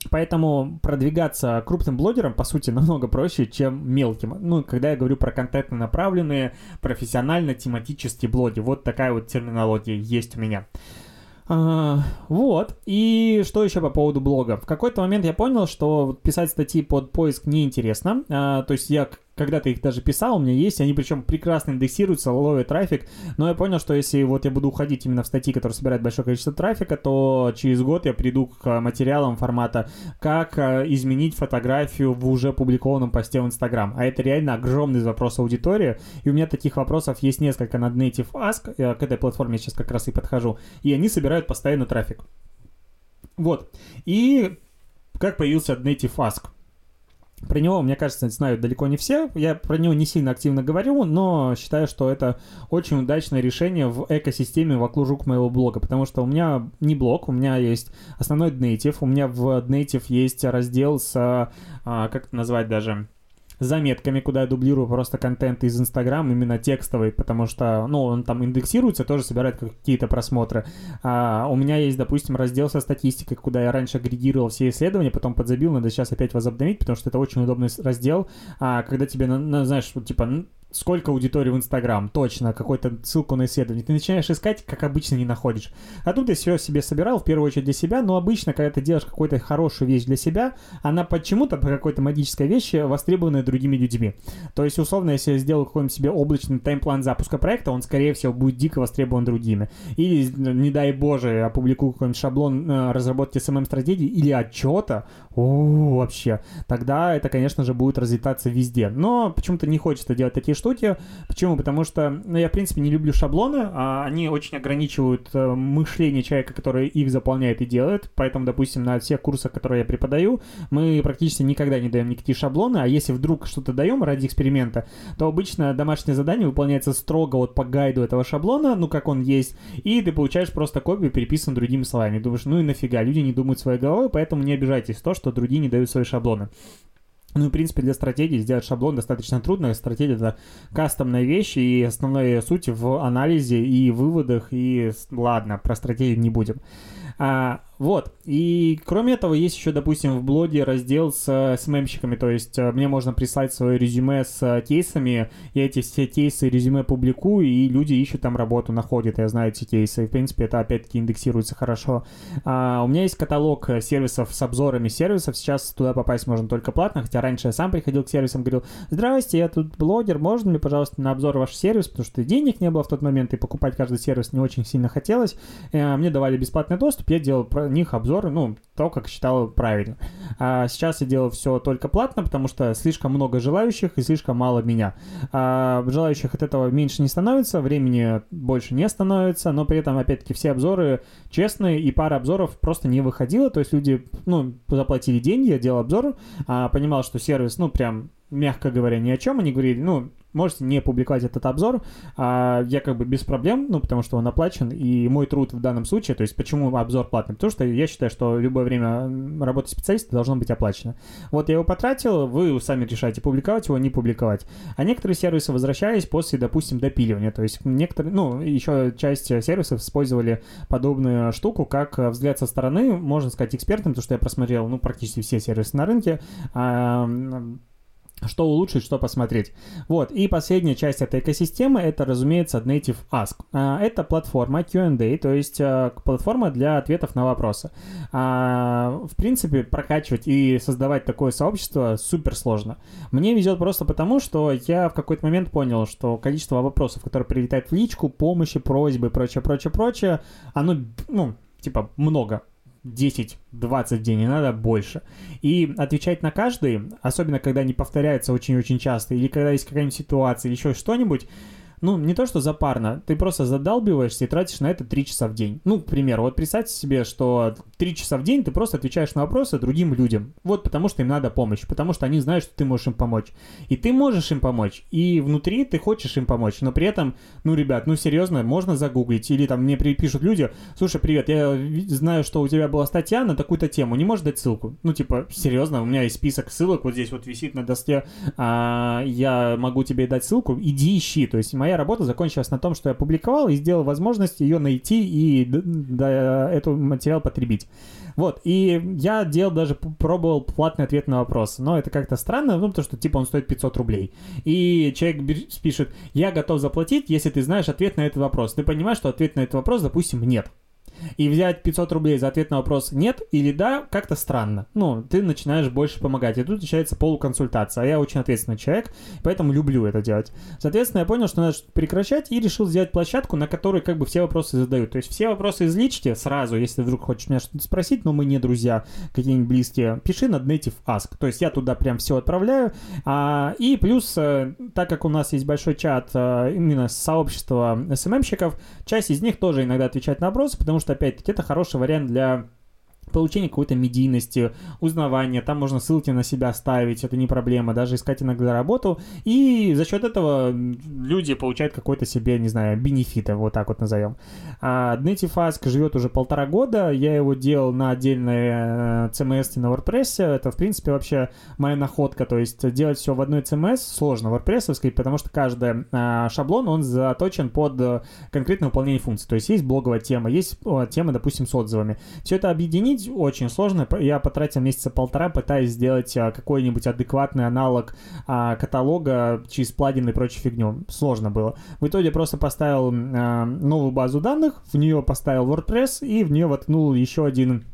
Поэтому продвигаться крупным блогером, по сути, намного проще, чем мелким. Ну, когда я говорю про контентно направленные, профессионально-тематические блоги. Вот такая вот терминология есть у меня. А, вот. И что еще по поводу блога? В какой-то момент я понял, что писать статьи под поиск неинтересно. А, то есть я когда-то их даже писал, у меня есть, они причем прекрасно индексируются, ловят трафик, но я понял, что если вот я буду уходить именно в статьи, которые собирают большое количество трафика, то через год я приду к материалам формата «Как э, изменить фотографию в уже публикованном посте в Инстаграм». А это реально огромный запрос аудитории, и у меня таких вопросов есть несколько над Native Ask, я к этой платформе сейчас как раз и подхожу, и они собирают постоянно трафик. Вот. И как появился Native Ask? Про него, мне кажется, знают далеко не все. Я про него не сильно активно говорю, но считаю, что это очень удачное решение в экосистеме вокруг моего блога, потому что у меня не блог, у меня есть основной Native, у меня в Native есть раздел с, а, как это назвать даже, заметками, куда я дублирую просто контент из Инстаграм, именно текстовый, потому что, ну, он там индексируется, тоже собирает какие-то просмотры. А у меня есть, допустим, раздел со статистикой, куда я раньше агрегировал все исследования, потом подзабил, надо сейчас опять возобновить, потому что это очень удобный раздел, а, когда тебе, знаешь, типа, сколько аудитории в Инстаграм, точно, какую-то ссылку на исследование. Ты начинаешь искать, как обычно не находишь. А тут я все себе собирал, в первую очередь для себя, но обычно, когда ты делаешь какую-то хорошую вещь для себя, она почему-то по какой-то магической вещи востребована другими людьми. То есть, условно, если я сделаю какой-нибудь себе облачный таймплан запуска проекта, он, скорее всего, будет дико востребован другими. Или, не дай боже, опубликую какой-нибудь шаблон э, разработки SMM-стратегии или отчета, о, вообще, тогда это, конечно же, будет разлетаться везде. Но почему-то не хочется делать такие штуки. Почему? Потому что ну, я, в принципе, не люблю шаблоны, а они очень ограничивают э, мышление человека, который их заполняет и делает. Поэтому, допустим, на всех курсах, которые я преподаю, мы практически никогда не даем никакие шаблоны, а если вдруг что-то даем ради эксперимента, то обычно домашнее задание выполняется строго вот по гайду этого шаблона, ну, как он есть, и ты получаешь просто копию, переписанную другими словами. Думаешь, ну и нафига, люди не думают своей головой, поэтому не обижайтесь то, что другие не дают свои шаблоны. Ну, в принципе, для стратегии сделать шаблон достаточно трудно. Стратегия — это кастомная вещь, и основная суть в анализе и выводах, и ладно, про стратегию не будем. А, вот. И кроме этого, есть еще, допустим, в блоге раздел с СММщиками, то есть э, мне можно прислать свое резюме с э, кейсами, я эти все кейсы резюме публикую, и люди ищут там работу, находят, я знаю эти кейсы, и, в принципе, это опять-таки индексируется хорошо. А, у меня есть каталог сервисов с обзорами сервисов, сейчас туда попасть можно только платно, хотя раньше я сам приходил к сервисам, говорил, здрасте, я тут блогер, можно ли, пожалуйста, на обзор ваш сервис, потому что денег не было в тот момент, и покупать каждый сервис не очень сильно хотелось. Э, мне давали бесплатный доступ, я делал них обзоры, ну, то, как считал правильно. А сейчас я делаю все только платно, потому что слишком много желающих и слишком мало меня. А желающих от этого меньше не становится, времени больше не становится, но при этом, опять-таки, все обзоры честные, и пара обзоров просто не выходила, то есть люди, ну, заплатили деньги, я делал обзор, а понимал, что сервис, ну, прям мягко говоря, ни о чем. Они говорили, ну, можете не публиковать этот обзор, а я как бы без проблем, ну, потому что он оплачен, и мой труд в данном случае, то есть почему обзор платный? Потому что я считаю, что любое время работы специалиста должно быть оплачено. Вот я его потратил, вы сами решаете, публиковать его, не публиковать. А некоторые сервисы возвращались после, допустим, допиливания, то есть некоторые, ну, еще часть сервисов использовали подобную штуку, как взгляд со стороны, можно сказать, экспертным, потому что я просмотрел, ну, практически все сервисы на рынке, а, что улучшить, что посмотреть. Вот, и последняя часть этой экосистемы, это, разумеется, Native Ask. А, это платформа Q&A, то есть а, платформа для ответов на вопросы. А, в принципе, прокачивать и создавать такое сообщество супер сложно. Мне везет просто потому, что я в какой-то момент понял, что количество вопросов, которые прилетают в личку, помощи, просьбы, прочее, прочее, прочее, оно, ну, типа, много 10-20 в не надо больше. И отвечать на каждый, особенно когда они повторяются очень-очень часто, или когда есть какая-нибудь ситуация, или еще что-нибудь, ну, не то что запарно, ты просто задалбиваешься и тратишь на это 3 часа в день. Ну, к примеру, вот представьте себе, что 3 часа в день ты просто отвечаешь на вопросы другим людям. Вот потому что им надо помощь, потому что они знают, что ты можешь им помочь. И ты можешь им помочь, и внутри ты хочешь им помочь, но при этом, ну, ребят, ну, серьезно, можно загуглить, или там мне пишут люди, слушай, привет, я знаю, что у тебя была статья на такую-то тему, не можешь дать ссылку? Ну, типа, серьезно, у меня есть список ссылок, вот здесь вот висит на доске, а, я могу тебе дать ссылку, иди ищи, то есть моя работа закончилась на том, что я публиковал и сделал возможность ее найти и да, эту материал потребить. Вот, и я делал даже, пробовал платный ответ на вопрос, но это как-то странно, ну, потому что, типа, он стоит 500 рублей. И человек пишет, я готов заплатить, если ты знаешь ответ на этот вопрос. Ты понимаешь, что ответ на этот вопрос, допустим, нет и взять 500 рублей за ответ на вопрос «нет» или «да» как-то странно. Ну, ты начинаешь больше помогать. И тут начинается полуконсультация. А я очень ответственный человек, поэтому люблю это делать. Соответственно, я понял, что надо прекращать и решил сделать площадку, на которой как бы все вопросы задают. То есть все вопросы изличьте сразу, если вдруг хочешь меня что-то спросить, но мы не друзья какие-нибудь близкие, пиши на Native Ask. То есть я туда прям все отправляю. А, и плюс, э, так как у нас есть большой чат а, именно сообщества СММщиков, часть из них тоже иногда отвечает на вопросы, потому что что, опять-таки, это хороший вариант для получение какой-то медийности, узнавания, там можно ссылки на себя ставить, это не проблема, даже искать иногда работу, и за счет этого люди получают какой-то себе, не знаю, бенефиты, вот так вот назовем. А Native живет уже полтора года, я его делал на отдельной CMS э, на WordPress, это, в принципе, вообще моя находка, то есть делать все в одной CMS сложно WordPress, потому что каждый а, шаблон, он заточен под э, конкретное выполнение функции, то есть есть блоговая тема, есть тема, допустим, с отзывами. Все это объединить очень сложно, я потратил месяца полтора, пытаясь сделать а, какой-нибудь адекватный аналог а, каталога через плагины и прочую фигню. Сложно было. В итоге просто поставил а, новую базу данных, в нее поставил WordPress и в нее воткнул еще один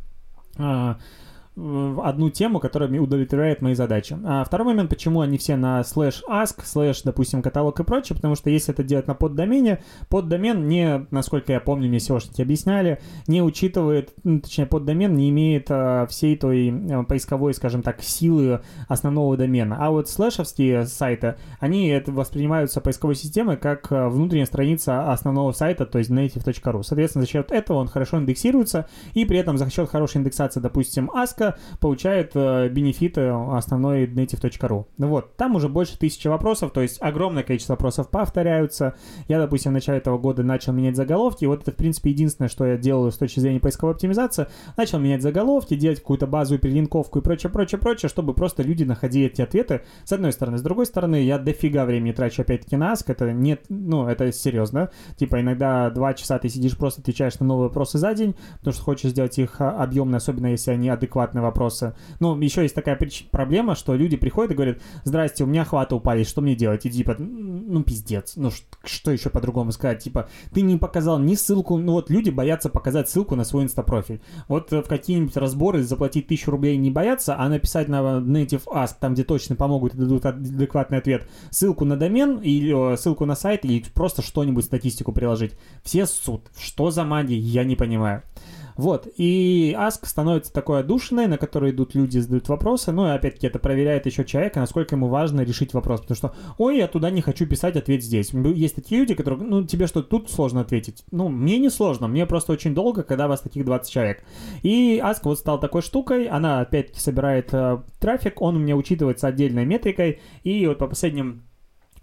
одну тему, которая удовлетворяет мои задачи. А второй момент, почему они все на slash ask, slash, допустим, каталог и прочее, потому что если это делать на поддомене, поддомен не, насколько я помню, мне SEOшники объясняли, не учитывает, ну, точнее, поддомен не имеет а, всей той а, поисковой, скажем так, силы основного домена. А вот слэшевские сайты, они это воспринимаются поисковой системой как а, внутренняя страница основного сайта, то есть native.ru. Соответственно, за счет этого он хорошо индексируется, и при этом за счет хорошей индексации, допустим, ask, ссылка получает э, бенефиты основной native.ru. Ну вот, там уже больше тысячи вопросов, то есть огромное количество вопросов повторяются. Я, допустим, в начале этого года начал менять заголовки, и вот это, в принципе, единственное, что я делаю с точки зрения поисковой оптимизации. Начал менять заголовки, делать какую-то базовую перелинковку и прочее, прочее, прочее, чтобы просто люди находили эти ответы. С одной стороны. С другой стороны, я дофига времени трачу опять-таки на Ask, это нет, ну, это серьезно. Типа иногда два часа ты сидишь, просто отвечаешь на новые вопросы за день, потому что хочешь сделать их а, объемно, особенно если они адекватные адекватные вопросы. Ну, еще есть такая проблема, что люди приходят и говорят, здрасте, у меня хваты упали, что мне делать? И типа, ну, пиздец, ну, что еще по-другому сказать? Типа, ты не показал ни ссылку, ну, вот люди боятся показать ссылку на свой инстапрофиль. Вот в какие-нибудь разборы заплатить тысячу рублей не боятся, а написать на Native Ask, там, где точно помогут и дадут адекватный ответ, ссылку на домен или ссылку на сайт, или просто что-нибудь, статистику приложить. Все суд. Что за магия, я не понимаю. Вот, и Ask становится такой одушенной, на которой идут люди, задают вопросы, ну и опять-таки это проверяет еще человека, насколько ему важно решить вопрос, потому что, ой, я туда не хочу писать, ответь здесь. Есть такие люди, которые, ну, тебе что, тут сложно ответить? Ну, мне не сложно, мне просто очень долго, когда вас таких 20 человек. И Ask вот стал такой штукой, она опять-таки собирает э, трафик, он у меня учитывается отдельной метрикой, и вот по последним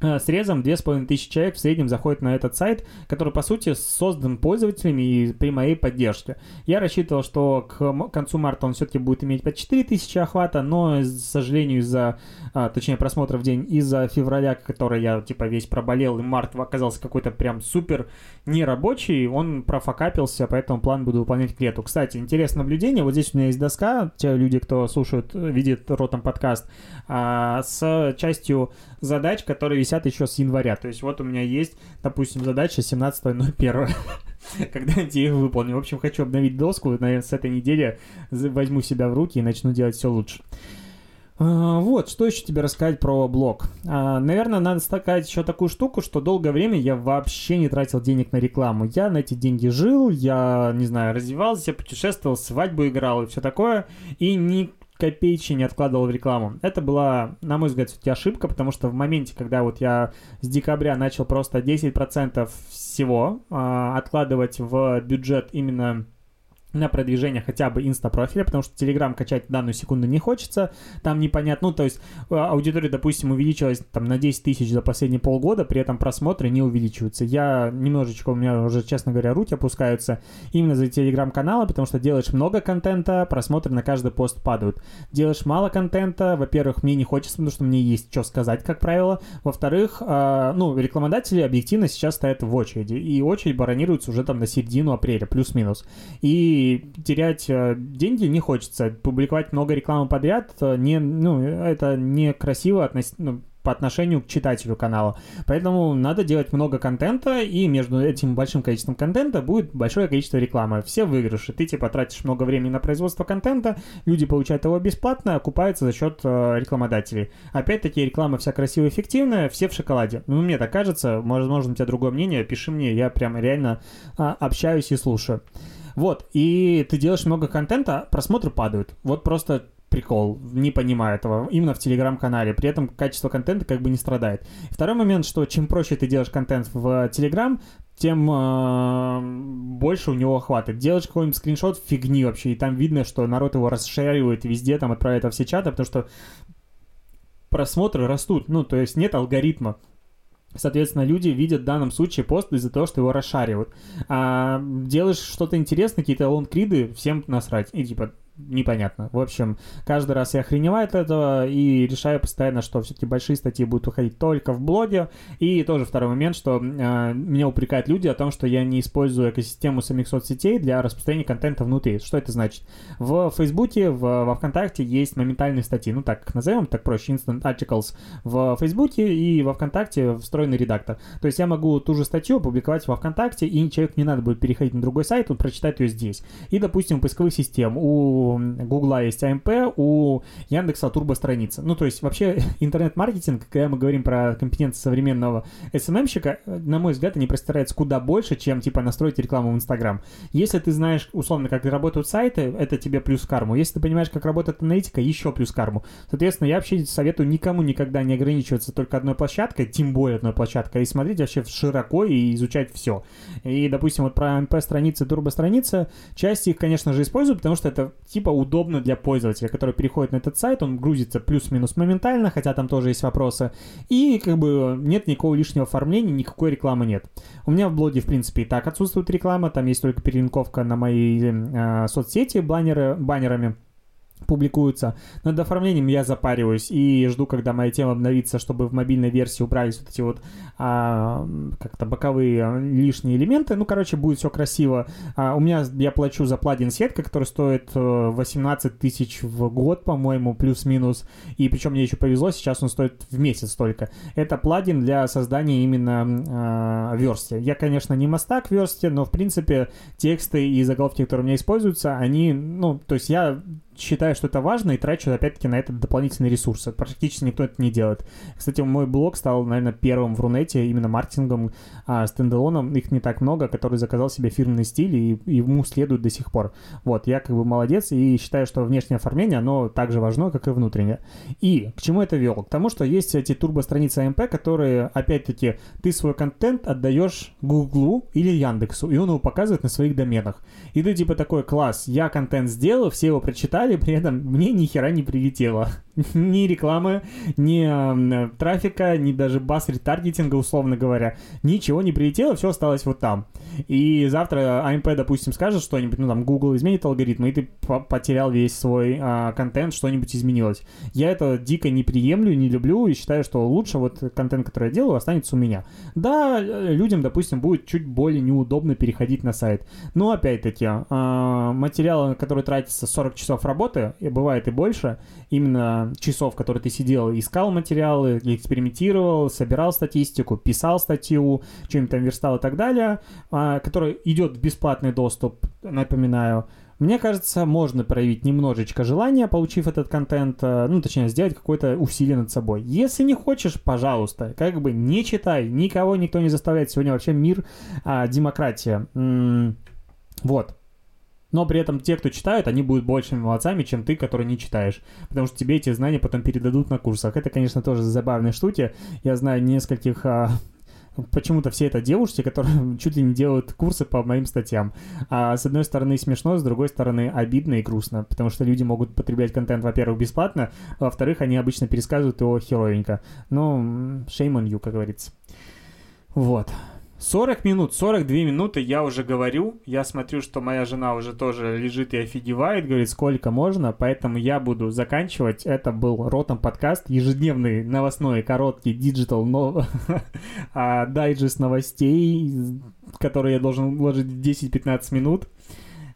срезом 2500 человек в среднем заходит на этот сайт, который, по сути, создан пользователями и при моей поддержке. Я рассчитывал, что к концу марта он все-таки будет иметь по 4000 охвата, но, к сожалению, из-за, а, точнее, просмотров в день, из-за февраля, который я, типа, весь проболел, и март оказался какой-то прям супер нерабочий, он профокапился, поэтому план буду выполнять к лету. Кстати, интересное наблюдение, вот здесь у меня есть доска, те люди, кто слушают, видит ротом подкаст, а, с частью задач, которые висят еще с января. То есть вот у меня есть, допустим, задача 17.01. Когда я их выполню. В общем, хочу обновить доску. Наверное, с этой недели возьму себя в руки и начну делать все лучше. А, вот, что еще тебе рассказать про блог? А, наверное, надо сказать еще такую штуку, что долгое время я вообще не тратил денег на рекламу. Я на эти деньги жил, я, не знаю, развивался, путешествовал, свадьбу играл и все такое. И ни копеечки не откладывал в рекламу. Это была, на мой взгляд, все-таки ошибка, потому что в моменте, когда вот я с декабря начал просто 10% всего э, откладывать в бюджет именно на продвижение хотя бы инста-профиля, потому что Telegram качать данную секунду не хочется, там непонятно, ну, то есть э, аудитория, допустим, увеличилась там на 10 тысяч за последние полгода, при этом просмотры не увеличиваются. Я немножечко, у меня уже, честно говоря, руки опускаются именно за Telegram-каналы, потому что делаешь много контента, просмотры на каждый пост падают. Делаешь мало контента, во-первых, мне не хочется, потому что мне есть что сказать, как правило. Во-вторых, э, ну, рекламодатели объективно сейчас стоят в очереди, и очередь баронируется уже там на середину апреля, плюс-минус. И терять э, деньги не хочется. Публиковать много рекламы подряд э, не, ну, это некрасиво относительно ну, по отношению к читателю канала. Поэтому надо делать много контента, и между этим большим количеством контента будет большое количество рекламы. Все выигрыши. Ты, типа, тратишь много времени на производство контента, люди получают его бесплатно, окупаются за счет э, рекламодателей. Опять-таки, реклама вся красивая, эффективная, все в шоколаде. Ну, мне так кажется, возможно, у тебя другое мнение, пиши мне, я прям реально э, общаюсь и слушаю. Вот, и ты делаешь много контента, просмотры падают. Вот просто прикол, не понимаю этого, именно в телеграм-канале. При этом качество контента как бы не страдает. Второй момент, что чем проще ты делаешь контент в Телеграм, тем э, больше у него хватит. Делаешь какой-нибудь скриншот фигни вообще, и там видно, что народ его расшаривает везде, там отправляет во все чаты, потому что просмотры растут, ну, то есть нет алгоритма. Соответственно, люди видят в данном случае пост из-за того, что его расшаривают. А делаешь что-то интересное, какие-то лонгриды, всем насрать. И типа, непонятно. В общем, каждый раз я охреневаю от этого и решаю постоянно, что все-таки большие статьи будут уходить только в блоге. И тоже второй момент, что э, меня упрекают люди о том, что я не использую экосистему самих соцсетей для распространения контента внутри. Что это значит? В Фейсбуке, в, во Вконтакте есть моментальные статьи, ну так назовем, так проще, Instant Articles в Фейсбуке и во Вконтакте встроенный редактор. То есть я могу ту же статью опубликовать во Вконтакте, и человек не надо будет переходить на другой сайт, он прочитает ее здесь. И, допустим, поисковых систем у у Гугла есть АМП, у Яндекса турбо-страница. Ну, то есть вообще интернет-маркетинг, когда мы говорим про компетенции современного SMM-щика, на мой взгляд, они простираются куда больше, чем, типа, настроить рекламу в Инстаграм. Если ты знаешь, условно, как работают сайты, это тебе плюс карму. Если ты понимаешь, как работает аналитика, еще плюс карму. Соответственно, я вообще советую никому никогда не ограничиваться только одной площадкой, тем более одной площадкой, и смотреть вообще широко и изучать все. И, допустим, вот про АМП-страницы, турбо-страницы, часть их, конечно же, использую, потому что это типа удобно для пользователя, который переходит на этот сайт, он грузится плюс-минус моментально, хотя там тоже есть вопросы, и как бы нет никакого лишнего оформления, никакой рекламы нет. У меня в блоге, в принципе, и так отсутствует реклама, там есть только перелинковка на мои э, соцсети баннеры, баннерами, публикуются. Над оформлением я запариваюсь и жду, когда моя тема обновится, чтобы в мобильной версии убрались вот эти вот а, как-то боковые а, лишние элементы. Ну, короче, будет все красиво. А, у меня я плачу за плагин сетка, который стоит 18 э, тысяч в год, по-моему, плюс-минус. И причем мне еще повезло, сейчас он стоит в месяц только. Это плагин для создания именно а, версти. Я, конечно, не мастак версти, но, в принципе, тексты и заголовки, которые у меня используются, они, ну, то есть я считаю, что это важно и трачу, опять-таки, на это дополнительные ресурсы. Практически никто это не делает. Кстати, мой блог стал, наверное, первым в Рунете именно маркетингом, а, стендалоном. Их не так много, который заказал себе фирменный стиль и, ему следует до сих пор. Вот, я как бы молодец и считаю, что внешнее оформление, оно так же важно, как и внутреннее. И к чему это вел? К тому, что есть эти турбо-страницы АМП, которые, опять-таки, ты свой контент отдаешь Гуглу или Яндексу, и он его показывает на своих доменах. И ты типа такой, класс, я контент сделал, все его прочитали, написали, при этом мне ни хера не прилетело. ни рекламы, ни э, трафика, ни даже бас-ретаргетинга, условно говоря. Ничего не прилетело, все осталось вот там. И завтра AMP, допустим, скажет что-нибудь, ну там Google изменит алгоритмы, и ты потерял весь свой а, контент, что-нибудь изменилось. Я это дико не приемлю, не люблю и считаю, что лучше вот контент, который я делаю, останется у меня. Да, людям, допустим, будет чуть более неудобно переходить на сайт. Но опять-таки, а, материалы, на которые тратится 40 часов работы, и бывает и больше, именно часов, которые ты сидел, искал материалы, экспериментировал, собирал статистику, писал статью, что-нибудь там верстал и так далее, а, который идет в бесплатный доступ, напоминаю, мне кажется, можно проявить немножечко желания, получив этот контент, э, ну, точнее, сделать какое-то усилие над собой. Если не хочешь, пожалуйста, как бы не читай, никого никто не заставляет. Сегодня вообще мир, а, демократия. М-м- вот. Но при этом те, кто читают, они будут большими молодцами, чем ты, который не читаешь. Потому что тебе эти знания потом передадут на курсах. Это, конечно, тоже забавные штуки. Я знаю нескольких а, почему-то все это девушки, которые чуть ли не делают курсы по моим статьям. А с одной стороны смешно, с другой стороны обидно и грустно, потому что люди могут потреблять контент, во-первых, бесплатно, а во-вторых, они обычно пересказывают его херовенько. Ну, shame on you, как говорится. Вот. 40 минут, 42 минуты я уже говорю. Я смотрю, что моя жена уже тоже лежит и офигевает, говорит, сколько можно, поэтому я буду заканчивать. Это был Ротом подкаст, ежедневный новостной короткий диджитал но... А, дайджест новостей, который я должен вложить в 10-15 минут.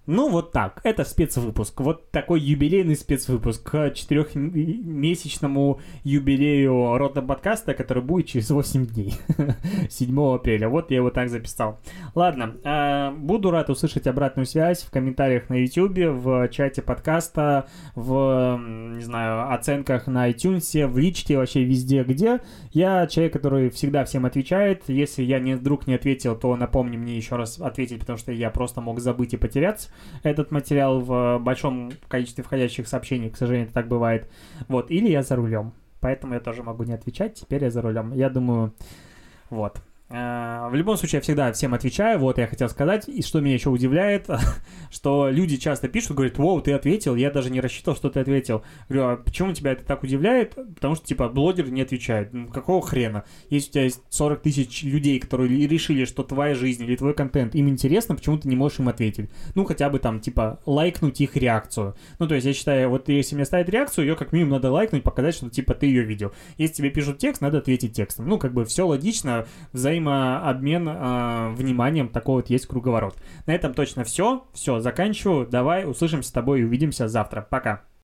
Ну, вот так. Это спецвыпуск. Вот такой юбилейный спецвыпуск к четырехмесячному юбилею рота подкаста, который будет через 8 дней. 7 апреля. Вот я его так записал. Ладно. Э, буду рад услышать обратную связь в комментариях на YouTube, в чате подкаста, в, не знаю, оценках на iTunes, в личке, вообще везде, где. Я человек, который всегда всем отвечает. Если я не, вдруг не ответил, то напомни мне еще раз ответить, потому что я просто мог забыть и потеряться этот материал в большом количестве входящих сообщений, к сожалению, это так бывает. Вот, или я за рулем. Поэтому я тоже могу не отвечать, теперь я за рулем. Я думаю, вот. Э, в любом случае, я всегда всем отвечаю, вот я хотел сказать, и что меня еще удивляет, что люди часто пишут, говорят, воу, ты ответил, я даже не рассчитывал, что ты ответил. Говорю, а почему тебя это так удивляет? Потому что, типа, блогеры не отвечают. Ну, какого хрена? Если у тебя есть 40 тысяч людей, которые решили, что твоя жизнь или твой контент им интересно, почему ты не можешь им ответить? Ну, хотя бы там, типа, лайкнуть их реакцию. Ну, то есть, я считаю, вот если мне ставить реакцию, ее как минимум надо лайкнуть, показать, что, типа, ты ее видел. Если тебе пишут текст, надо ответить текстом. Ну, как бы все логично, взаимообмен э, вниманием, такой вот есть круговорот. На этом точно все. Все, заканчиваю. Давай услышимся с тобой и увидимся завтра. Пока.